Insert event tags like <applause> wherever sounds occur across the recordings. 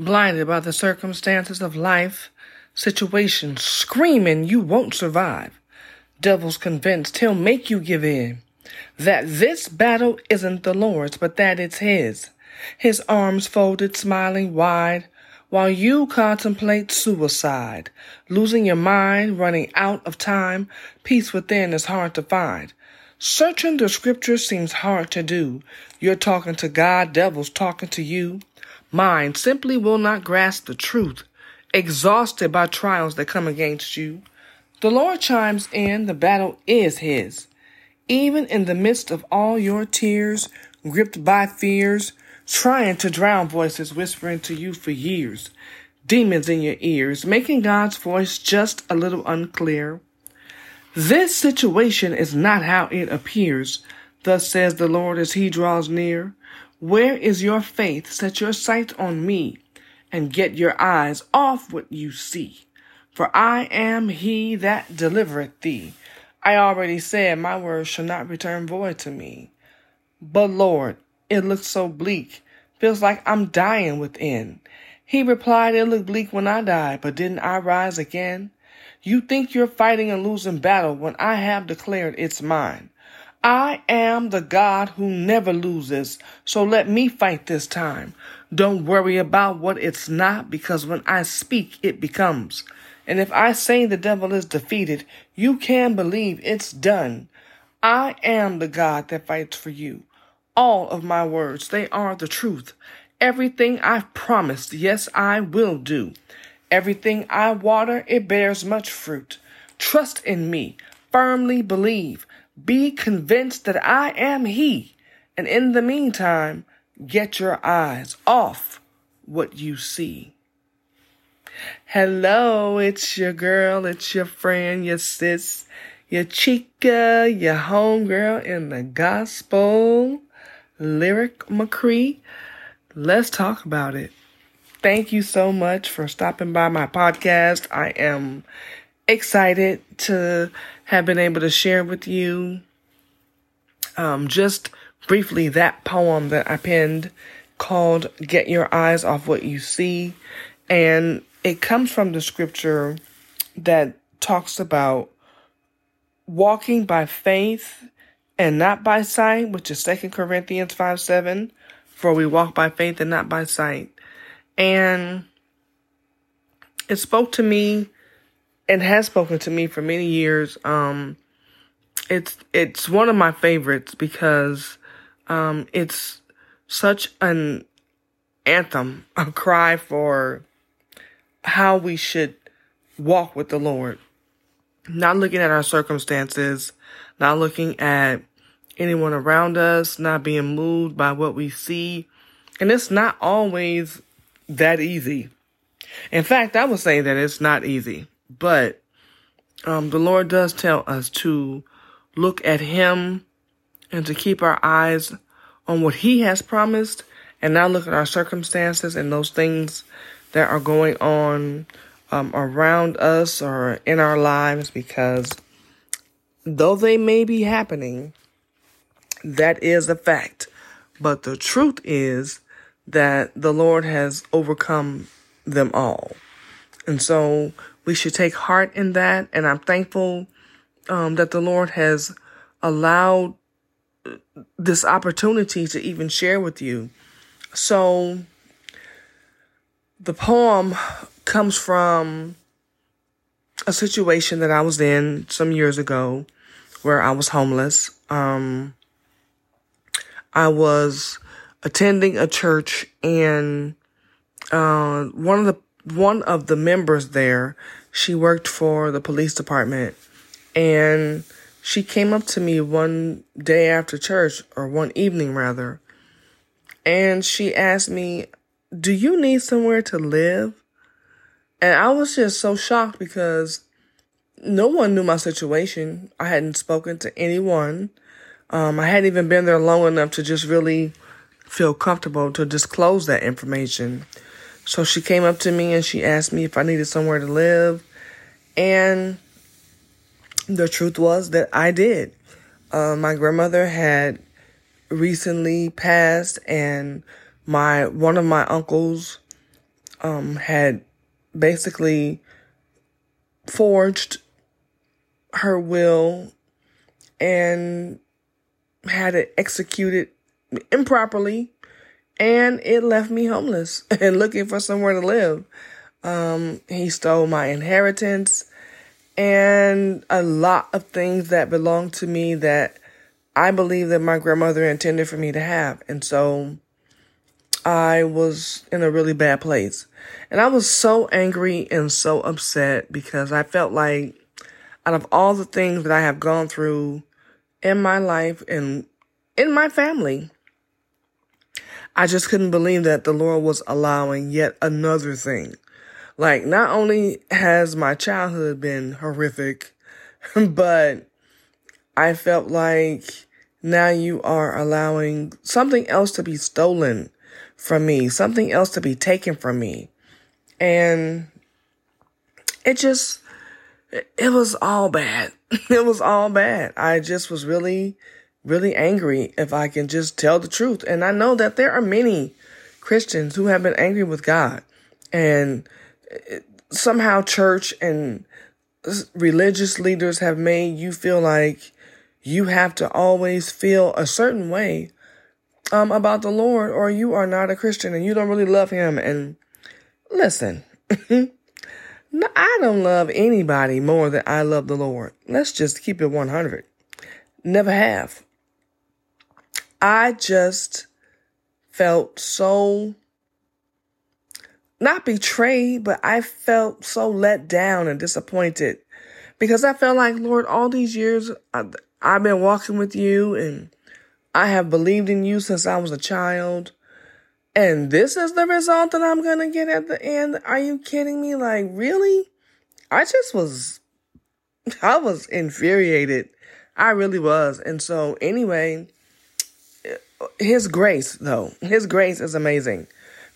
blinded by the circumstances of life, situations, screaming you won't survive. Devil's convinced he'll make you give in. That this battle isn't the Lord's, but that it's his. His arms folded, smiling wide, while you contemplate suicide. Losing your mind, running out of time, peace within is hard to find. Searching the scriptures seems hard to do. You're talking to God, devil's talking to you. Mind simply will not grasp the truth, exhausted by trials that come against you. The Lord chimes in, the battle is His. Even in the midst of all your tears, gripped by fears, trying to drown voices whispering to you for years, demons in your ears, making God's voice just a little unclear. This situation is not how it appears, thus says the Lord as He draws near. Where is your faith? Set your sight on me and get your eyes off what you see. For I am he that delivereth thee. I already said my word shall not return void to me. But Lord, it looks so bleak. Feels like I'm dying within. He replied, It looked bleak when I died, but didn't I rise again? You think you're fighting a losing battle when I have declared it's mine. I am the God who never loses, so let me fight this time. Don't worry about what it's not, because when I speak, it becomes. And if I say the devil is defeated, you can believe it's done. I am the God that fights for you. All of my words, they are the truth. Everything I've promised, yes, I will do. Everything I water, it bears much fruit. Trust in me, firmly believe. Be convinced that I am He. And in the meantime, get your eyes off what you see. Hello, it's your girl, it's your friend, your sis, your chica, your homegirl in the gospel, Lyric McCree. Let's talk about it. Thank you so much for stopping by my podcast. I am excited to have been able to share with you um, just briefly that poem that I penned called Get Your Eyes Off What You See. And it comes from the scripture that talks about walking by faith and not by sight, which is Second Corinthians 5 7. For we walk by faith and not by sight. And it spoke to me and has spoken to me for many years. Um, it's it's one of my favorites because um, it's such an anthem, a cry for how we should walk with the Lord. Not looking at our circumstances, not looking at anyone around us, not being moved by what we see. And it's not always that easy. In fact, I would say that it's not easy, but um, the Lord does tell us to look at Him and to keep our eyes on what He has promised and not look at our circumstances and those things that are going on um, around us or in our lives because though they may be happening, that is a fact. But the truth is that the Lord has overcome them all. And so we should take heart in that. And I'm thankful um, that the Lord has allowed this opportunity to even share with you. So the poem comes from a situation that I was in some years ago where I was homeless. Um, I was attending a church and uh, one of the one of the members there, she worked for the police department and she came up to me one day after church or one evening rather and she asked me, "Do you need somewhere to live?" And I was just so shocked because no one knew my situation. I hadn't spoken to anyone. Um, I hadn't even been there long enough to just really feel comfortable to disclose that information. So she came up to me and she asked me if I needed somewhere to live. And the truth was that I did. Uh, my grandmother had recently passed and my one of my uncles um, had basically forged her will and had it executed improperly and it left me homeless <laughs> and looking for somewhere to live. Um, he stole my inheritance and a lot of things that belonged to me that I believe that my grandmother intended for me to have. And so I was in a really bad place. And I was so angry and so upset because I felt like out of all the things that I have gone through in my life and in my family, I just couldn't believe that the Lord was allowing yet another thing. Like, not only has my childhood been horrific, <laughs> but I felt like now you are allowing something else to be stolen from me, something else to be taken from me. And it just, it was all bad. <laughs> It was all bad. I just was really, really angry if I can just tell the truth. And I know that there are many Christians who have been angry with God and somehow church and religious leaders have made you feel like you have to always feel a certain way um, about the Lord or you are not a Christian and you don't really love him. And listen, <laughs> no, I don't love anybody more than I love the Lord. Let's just keep it 100. Never have. I just felt so not betrayed, but I felt so let down and disappointed because I felt like, Lord, all these years I, I've been walking with you and I have believed in you since I was a child. And this is the result that I'm going to get at the end. Are you kidding me? Like, really? I just was, I was infuriated. I really was. And so, anyway, His grace, though, His grace is amazing.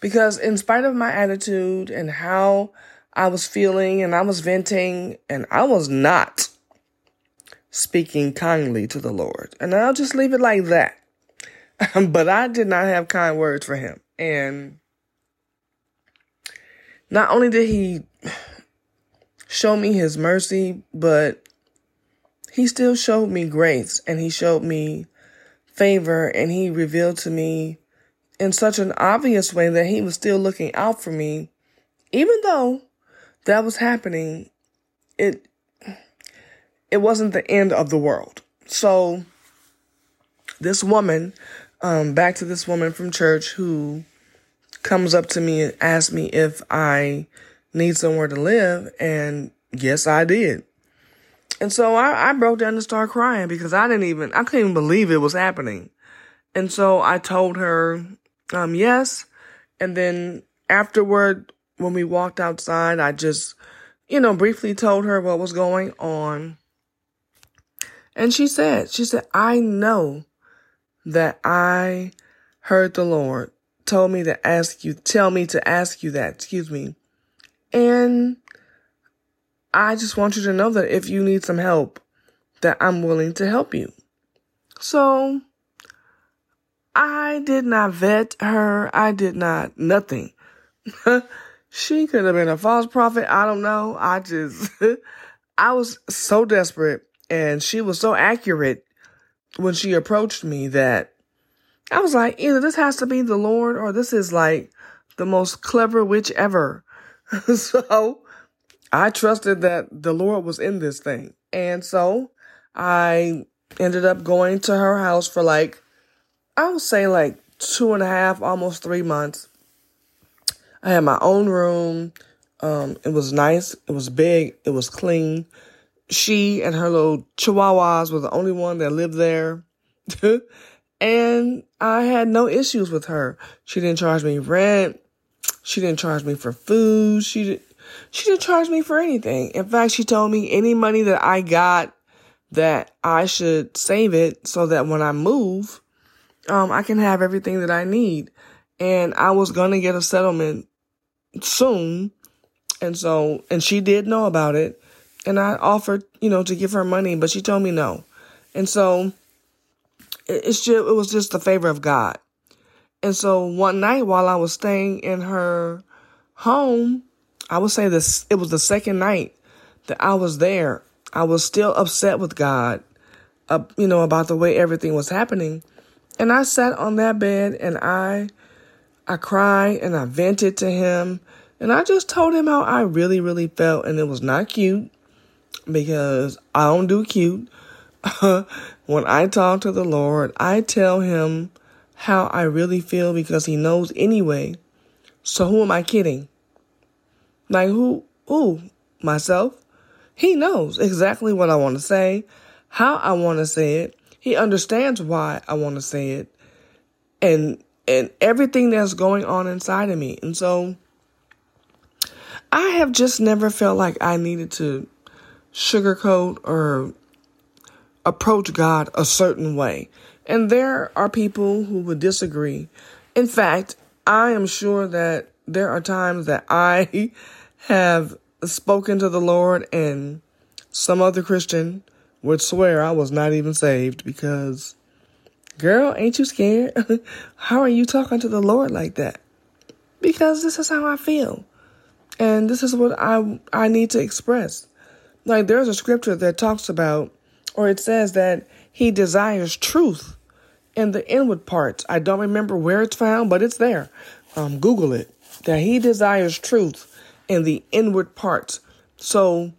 Because in spite of my attitude and how I was feeling and I was venting, and I was not speaking kindly to the Lord. And I'll just leave it like that. <laughs> but I did not have kind words for him. And not only did he show me his mercy, but he still showed me grace and he showed me favor and he revealed to me in such an obvious way that he was still looking out for me, even though that was happening. It it wasn't the end of the world. So this woman, um, back to this woman from church who comes up to me and asks me if I need somewhere to live, and yes, I did. And so I, I broke down and started crying because I didn't even I couldn't even believe it was happening. And so I told her, um, yes. And then afterward, when we walked outside, I just, you know, briefly told her what was going on. And she said, she said, I know that I heard the Lord told me to ask you, tell me to ask you that, excuse me. And I just want you to know that if you need some help, that I'm willing to help you. So I did not vet her. I did not, nothing. <laughs> she could have been a false prophet. I don't know. I just, <laughs> I was so desperate and she was so accurate when she approached me that I was like, either this has to be the Lord or this is like the most clever witch ever. <laughs> so I trusted that the Lord was in this thing. And so I ended up going to her house for like, I would say like two and a half, almost three months. I had my own room. Um, it was nice. It was big. It was clean she and her little chihuahuas were the only one that lived there. <laughs> and I had no issues with her. She didn't charge me rent. She didn't charge me for food. She did, she didn't charge me for anything. In fact, she told me any money that I got that I should save it so that when I move, um, I can have everything that I need. And I was to get a settlement soon. And so, and she did know about it and I offered, you know, to give her money, but she told me no. And so it's just, it was just the favor of God. And so one night while I was staying in her home, I would say this, it was the second night that I was there. I was still upset with God, uh, you know, about the way everything was happening. And I sat on that bed and I, I cried and I vented to him and I just told him how I really, really felt. And it was not cute because I don't do cute. <laughs> when I talk to the Lord, I tell him how I really feel because he knows anyway. So who am I kidding? Like who who? Myself? He knows exactly what I want to say, how I want to say it. He understands why I want to say it. And and everything that's going on inside of me. And so I have just never felt like I needed to sugarcoat or approach God a certain way. And there are people who would disagree. In fact, I am sure that there are times that I have spoken to the Lord and some other Christian would swear I was not even saved because, girl, ain't you scared? <laughs> how are you talking to the Lord like that? Because this is how I feel. And this is what I I need to express. Like there's a scripture that talks about or it says that he desires truth in the inward parts. I don't remember where it's found, but it's there. Um, Google it. That he desires truth in the inward parts. So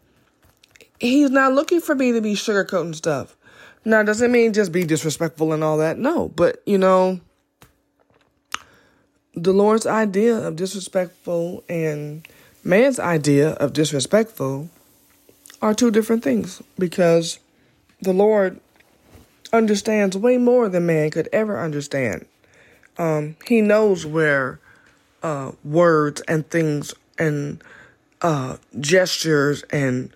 he's not looking for me to be sugarcoating stuff. Now, doesn't mean just be disrespectful and all that. No, but you know, the Lord's idea of disrespectful and man's idea of disrespectful are two different things because the Lord understands way more than man could ever understand. Um, he knows where uh, words and things and uh, gestures and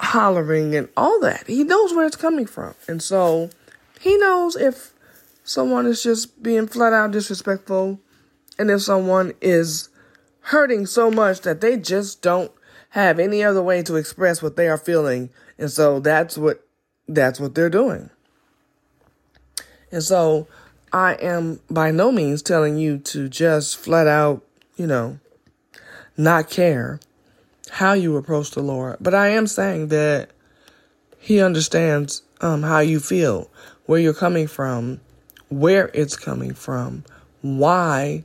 hollering and all that. He knows where it's coming from. And so he knows if someone is just being flat out disrespectful and if someone is hurting so much that they just don't have any other way to express what they are feeling. And so that's what that's what they're doing. And so I am by no means telling you to just flat out, you know, not care how you approach the Lord. But I am saying that He understands um, how you feel, where you're coming from, where it's coming from, why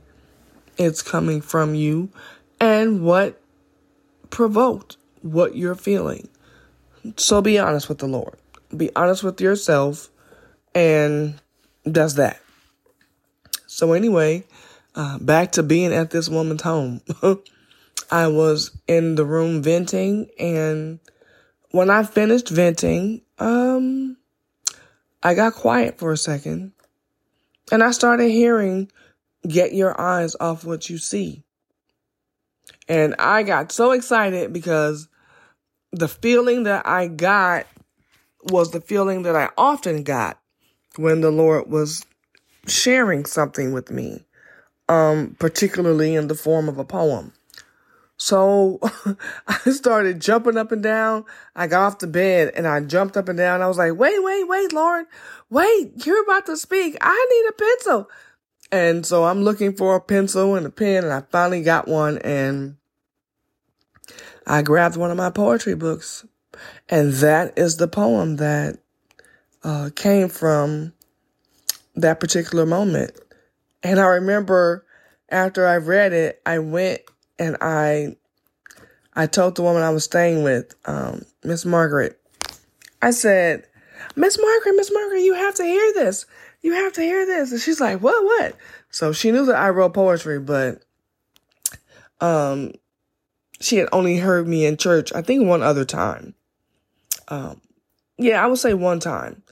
it's coming from you and what provoked what you're feeling. So be honest with the Lord. Be honest with yourself and does that. So anyway, uh, back to being at this woman's home. <laughs> I was in the room venting and when I finished venting, um, I got quiet for a second and I started hearing get your eyes off what you see. And I got so excited because the feeling that I got was the feeling that I often got when the Lord was sharing something with me, um, particularly in the form of a poem. So <laughs> I started jumping up and down. I got off the bed and I jumped up and down. I was like, wait, wait, wait, Lord, wait, you're about to speak. I need a pencil. And so I'm looking for a pencil and a pen and I finally got one and I grabbed one of my poetry books and that is the poem that uh, came from that particular moment. And I remember after I read it, I went and I I told the woman I was staying with, um, Miss Margaret, I said, Miss Margaret, Miss Margaret, you have to hear this you have to hear this. And she's like, what, what? So she knew that I wrote poetry, but, um, she had only heard me in church, I think one other time. Um, yeah, I would say one time.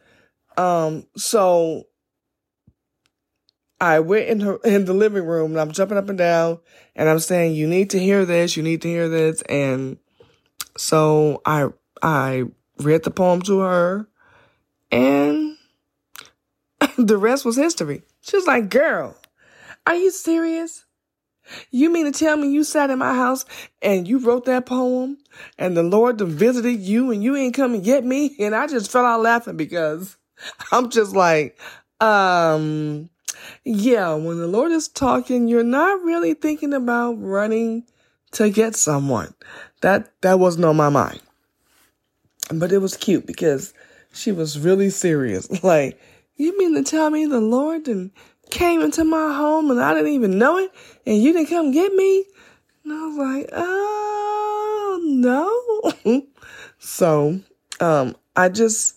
Um, so I went in her, in the living room and I'm jumping up and down and I'm saying, you need to hear this, you need to hear this. And so I, I read the poem to her and <laughs> the rest was history. She was like, girl, are you serious? You mean to tell me you sat in my house and you wrote that poem and the Lord visited you and you ain't come and get me? And I just fell out laughing because <laughs> I'm just like, um, yeah, when the Lord is talking, you're not really thinking about running to get someone. That that wasn't on my mind. But it was cute because she was really serious. <laughs> Like, you mean to tell me the Lord and came into my home and I didn't even know it and you didn't come get me? And I was like, oh no. <laughs> so um I just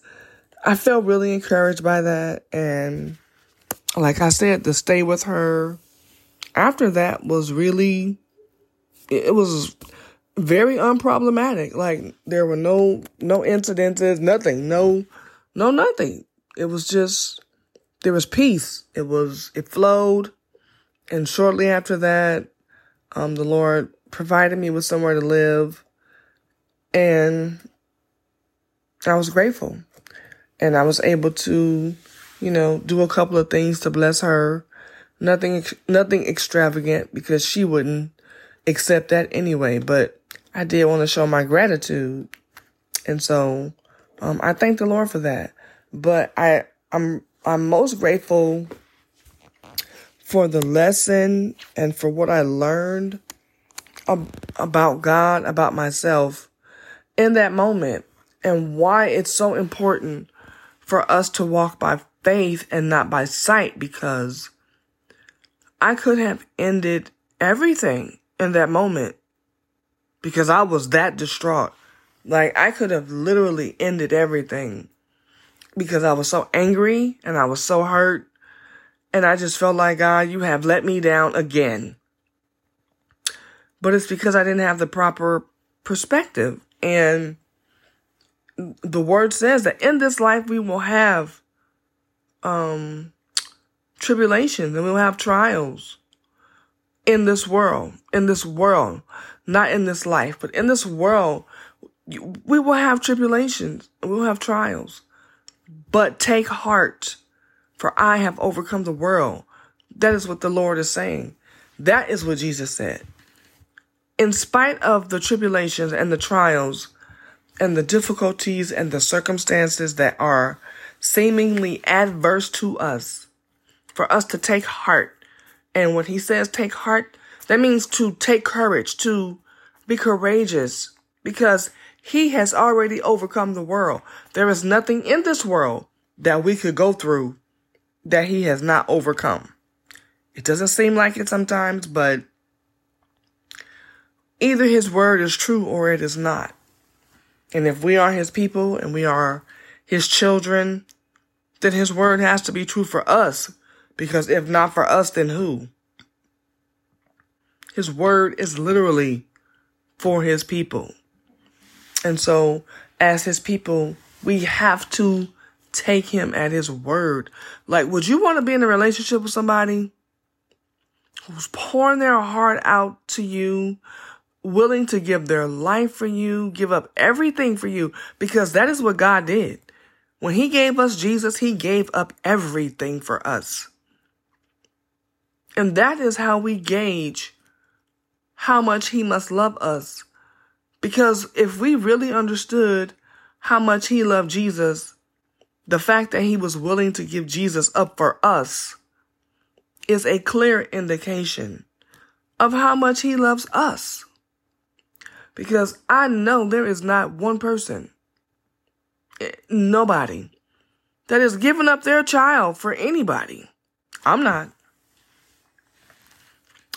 I felt really encouraged by that and like I said, to stay with her after that was really it was very unproblematic. Like there were no no incidences, nothing, no no nothing. It was just there was peace. It was it flowed, and shortly after that, um, the Lord provided me with somewhere to live, and I was grateful, and I was able to, you know, do a couple of things to bless her. Nothing, nothing extravagant because she wouldn't accept that anyway. But I did want to show my gratitude, and so um, I thank the Lord for that. But I, I'm I'm most grateful for the lesson and for what I learned ab- about God, about myself in that moment, and why it's so important for us to walk by faith and not by sight because I could have ended everything in that moment because I was that distraught. Like, I could have literally ended everything because I was so angry and I was so hurt. And I just felt like, God, you have let me down again. But it's because I didn't have the proper perspective. And the word says that in this life we will have um tribulations and we'll have trials in this world, in this world, not in this life, but in this world, we will have tribulations, we'll have trials. But take heart, for I have overcome the world. That is what the Lord is saying. That is what Jesus said. In spite of the tribulations and the trials and the difficulties and the circumstances that are seemingly adverse to us, for us to take heart. And when he says take heart, that means to take courage, to be courageous, because he has already overcome the world. There is nothing in this world that we could go through that he has not overcome. It doesn't seem like it sometimes, but either his word is true or it is not. And if we are his people and we are his children, then his word has to be true for us. Because if not for us, then who? His word is literally for his people. And so, as his people, we have to take him at his word. Like, would you want to be in a relationship with somebody who's pouring their heart out to you, willing to give their life for you, give up everything for you? Because that is what God did. When he gave us Jesus, he gave up everything for us. And that is how we gauge how much he must love us because if we really understood how much he loved Jesus, the fact that he was willing to give Jesus up for us is a clear indication of how much he loves us. Because I know there is not one person, nobody, that is giving up their child for anybody. I'm not.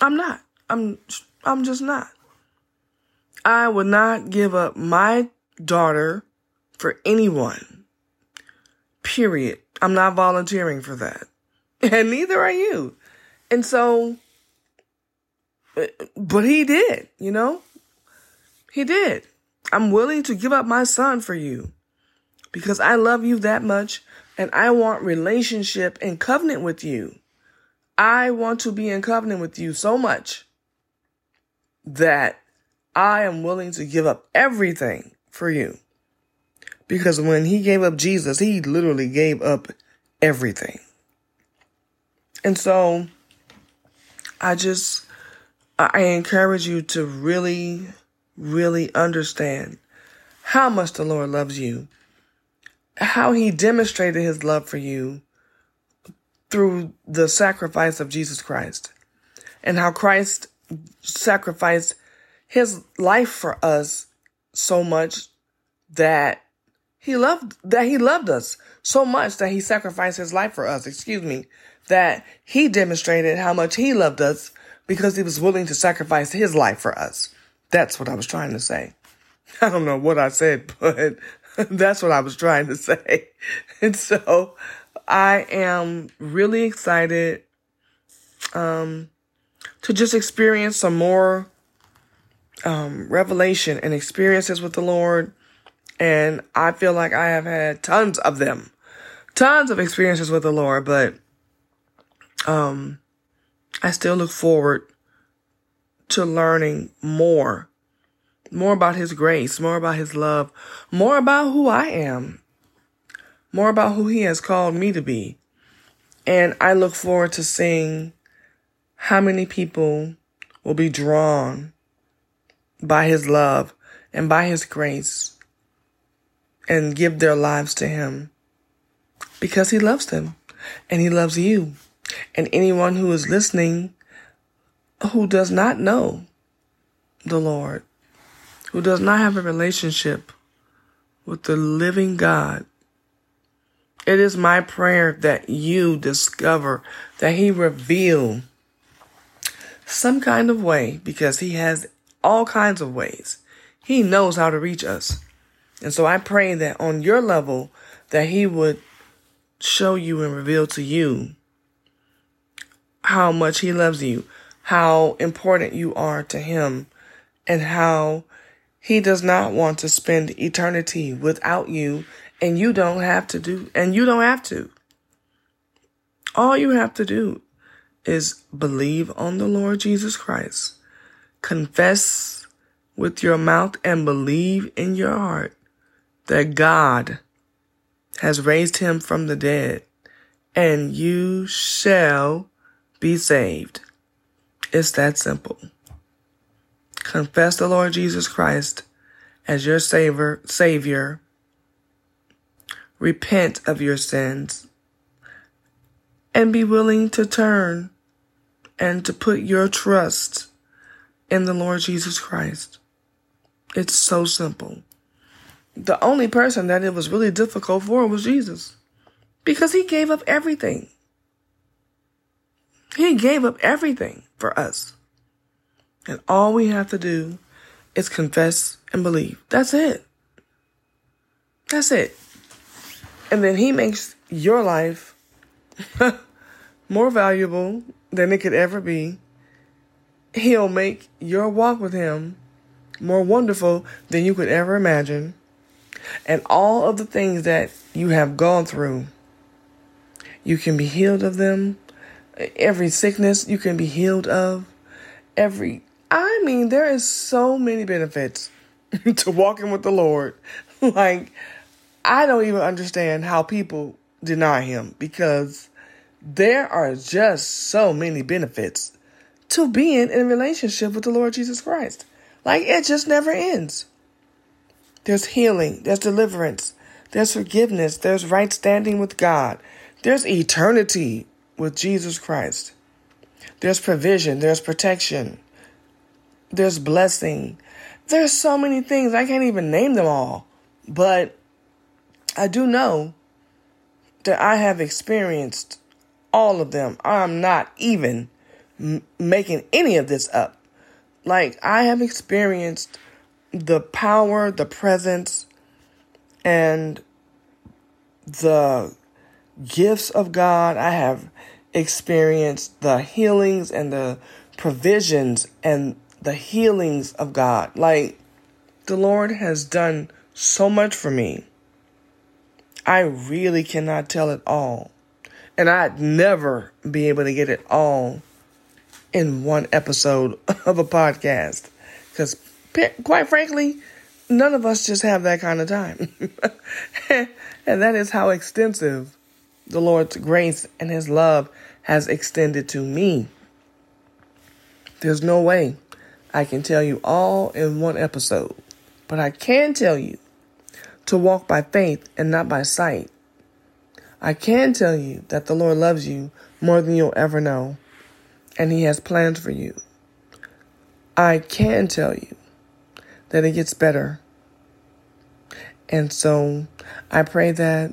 I'm not. I'm I'm just not. I would not give up my daughter for anyone. Period. I'm not volunteering for that. <laughs> And neither are you. And so, uh, but he did, you know? He did. I'm willing to give up my son for you because I love you that much and I want relationship and covenant with you. I want to be in covenant with you so much that I am willing to give up everything for you. Because when he gave up Jesus, he literally gave up everything. And so I just, I encourage you to really, really understand how much the Lord loves you, how he demonstrated his love for you through the sacrifice of Jesus Christ, and how Christ sacrificed his life for us so much that he loved that he loved us so much that he sacrificed his life for us. Excuse me. That he demonstrated how much he loved us because he was willing to sacrifice his life for us. That's what I was trying to say. <laughs> I don't know what I said, <laughs> but <laughs> that's what I was trying to say. And so I am really excited um, to just experience some more um, revelation and experiences with the Lord. And I feel like I have had tons of them, tons of experiences with the Lord, but um, I still look forward to learning more, more about His grace, more about His love, more about who I am, more about who He has called me to be. And I look forward to seeing how many people will be drawn by his love and by his grace and give their lives to him because he loves them and he loves you. And anyone who is listening who does not know the Lord, who does not have a relationship with the living God, it is my prayer that you discover, that He reveal some kind of way, because He has all kinds of ways. He knows how to reach us. And so I pray that on your level, that He would show you and reveal to you how much He loves you, how important you are to Him, and how He does not want to spend eternity without you, and you don't have to do, and you don't have to. All you have to do is believe on the Lord Jesus Christ confess with your mouth and believe in your heart that God has raised him from the dead, and you shall be saved. It's that simple. Confess the Lord Jesus Christ as your savior, savior. Repent of your sins and be willing to turn and to put your trust in the Lord Jesus Christ. It's so simple. The only person that it was really difficult for was Jesus because he gave up everything. He gave up everything for us. And all we have to do is confess and believe. That's it. That's it. And then he makes your life <laughs> more valuable than it could ever be He'll make your walk with Him more wonderful than you could ever imagine. And all of the things that you have gone through, you can be healed of them. Every sickness you can be healed of. Every, I mean, there is so many benefits <laughs> to walking with the Lord. <laughs> like, I don't even understand how people deny Him because there are just so many benefits to being in a relationship with the Lord Jesus Christ. Like it just never ends. There's healing, there's deliverance, there's forgiveness, there's right standing with God, there's eternity with Jesus Christ. There's provision, there's protection, there's blessing. There's so many things, I can't even name them all. But I do know that I have experienced all of them. I'm not even m- making any of this up. Like, I have experienced the power, the presence, and the gifts of God. I have experienced the healings and the provisions and the healings of God. Like, the Lord has done so much for me. I really cannot tell it all. And I'd never be able to get it all in one episode <laughs> of a podcast. Because, quite frankly, none of us just have that kind of time. <laughs> and that is how extensive the Lord's grace and His love has extended to me. There's no way I can tell you all in one episode, but I can tell you to walk by faith and not by sight. I can tell you that the Lord loves you more than you'll ever know and He has plans for you. I can tell you that it gets better. And so I pray that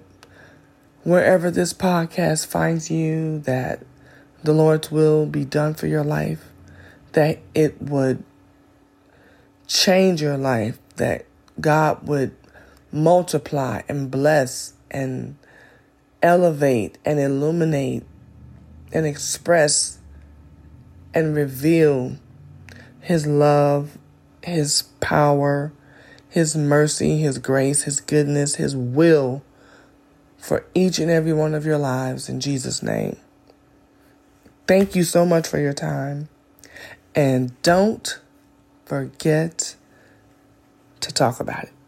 wherever this podcast finds you, that the Lord's will be done for your life, that it would change your life, that God would multiply and bless and elevate and illuminate and express and reveal His love, His power, His mercy, His grace, His goodness, His will for each and every one of your lives in Jesus' name. Thank you so much for your time. And don't forget to talk about it.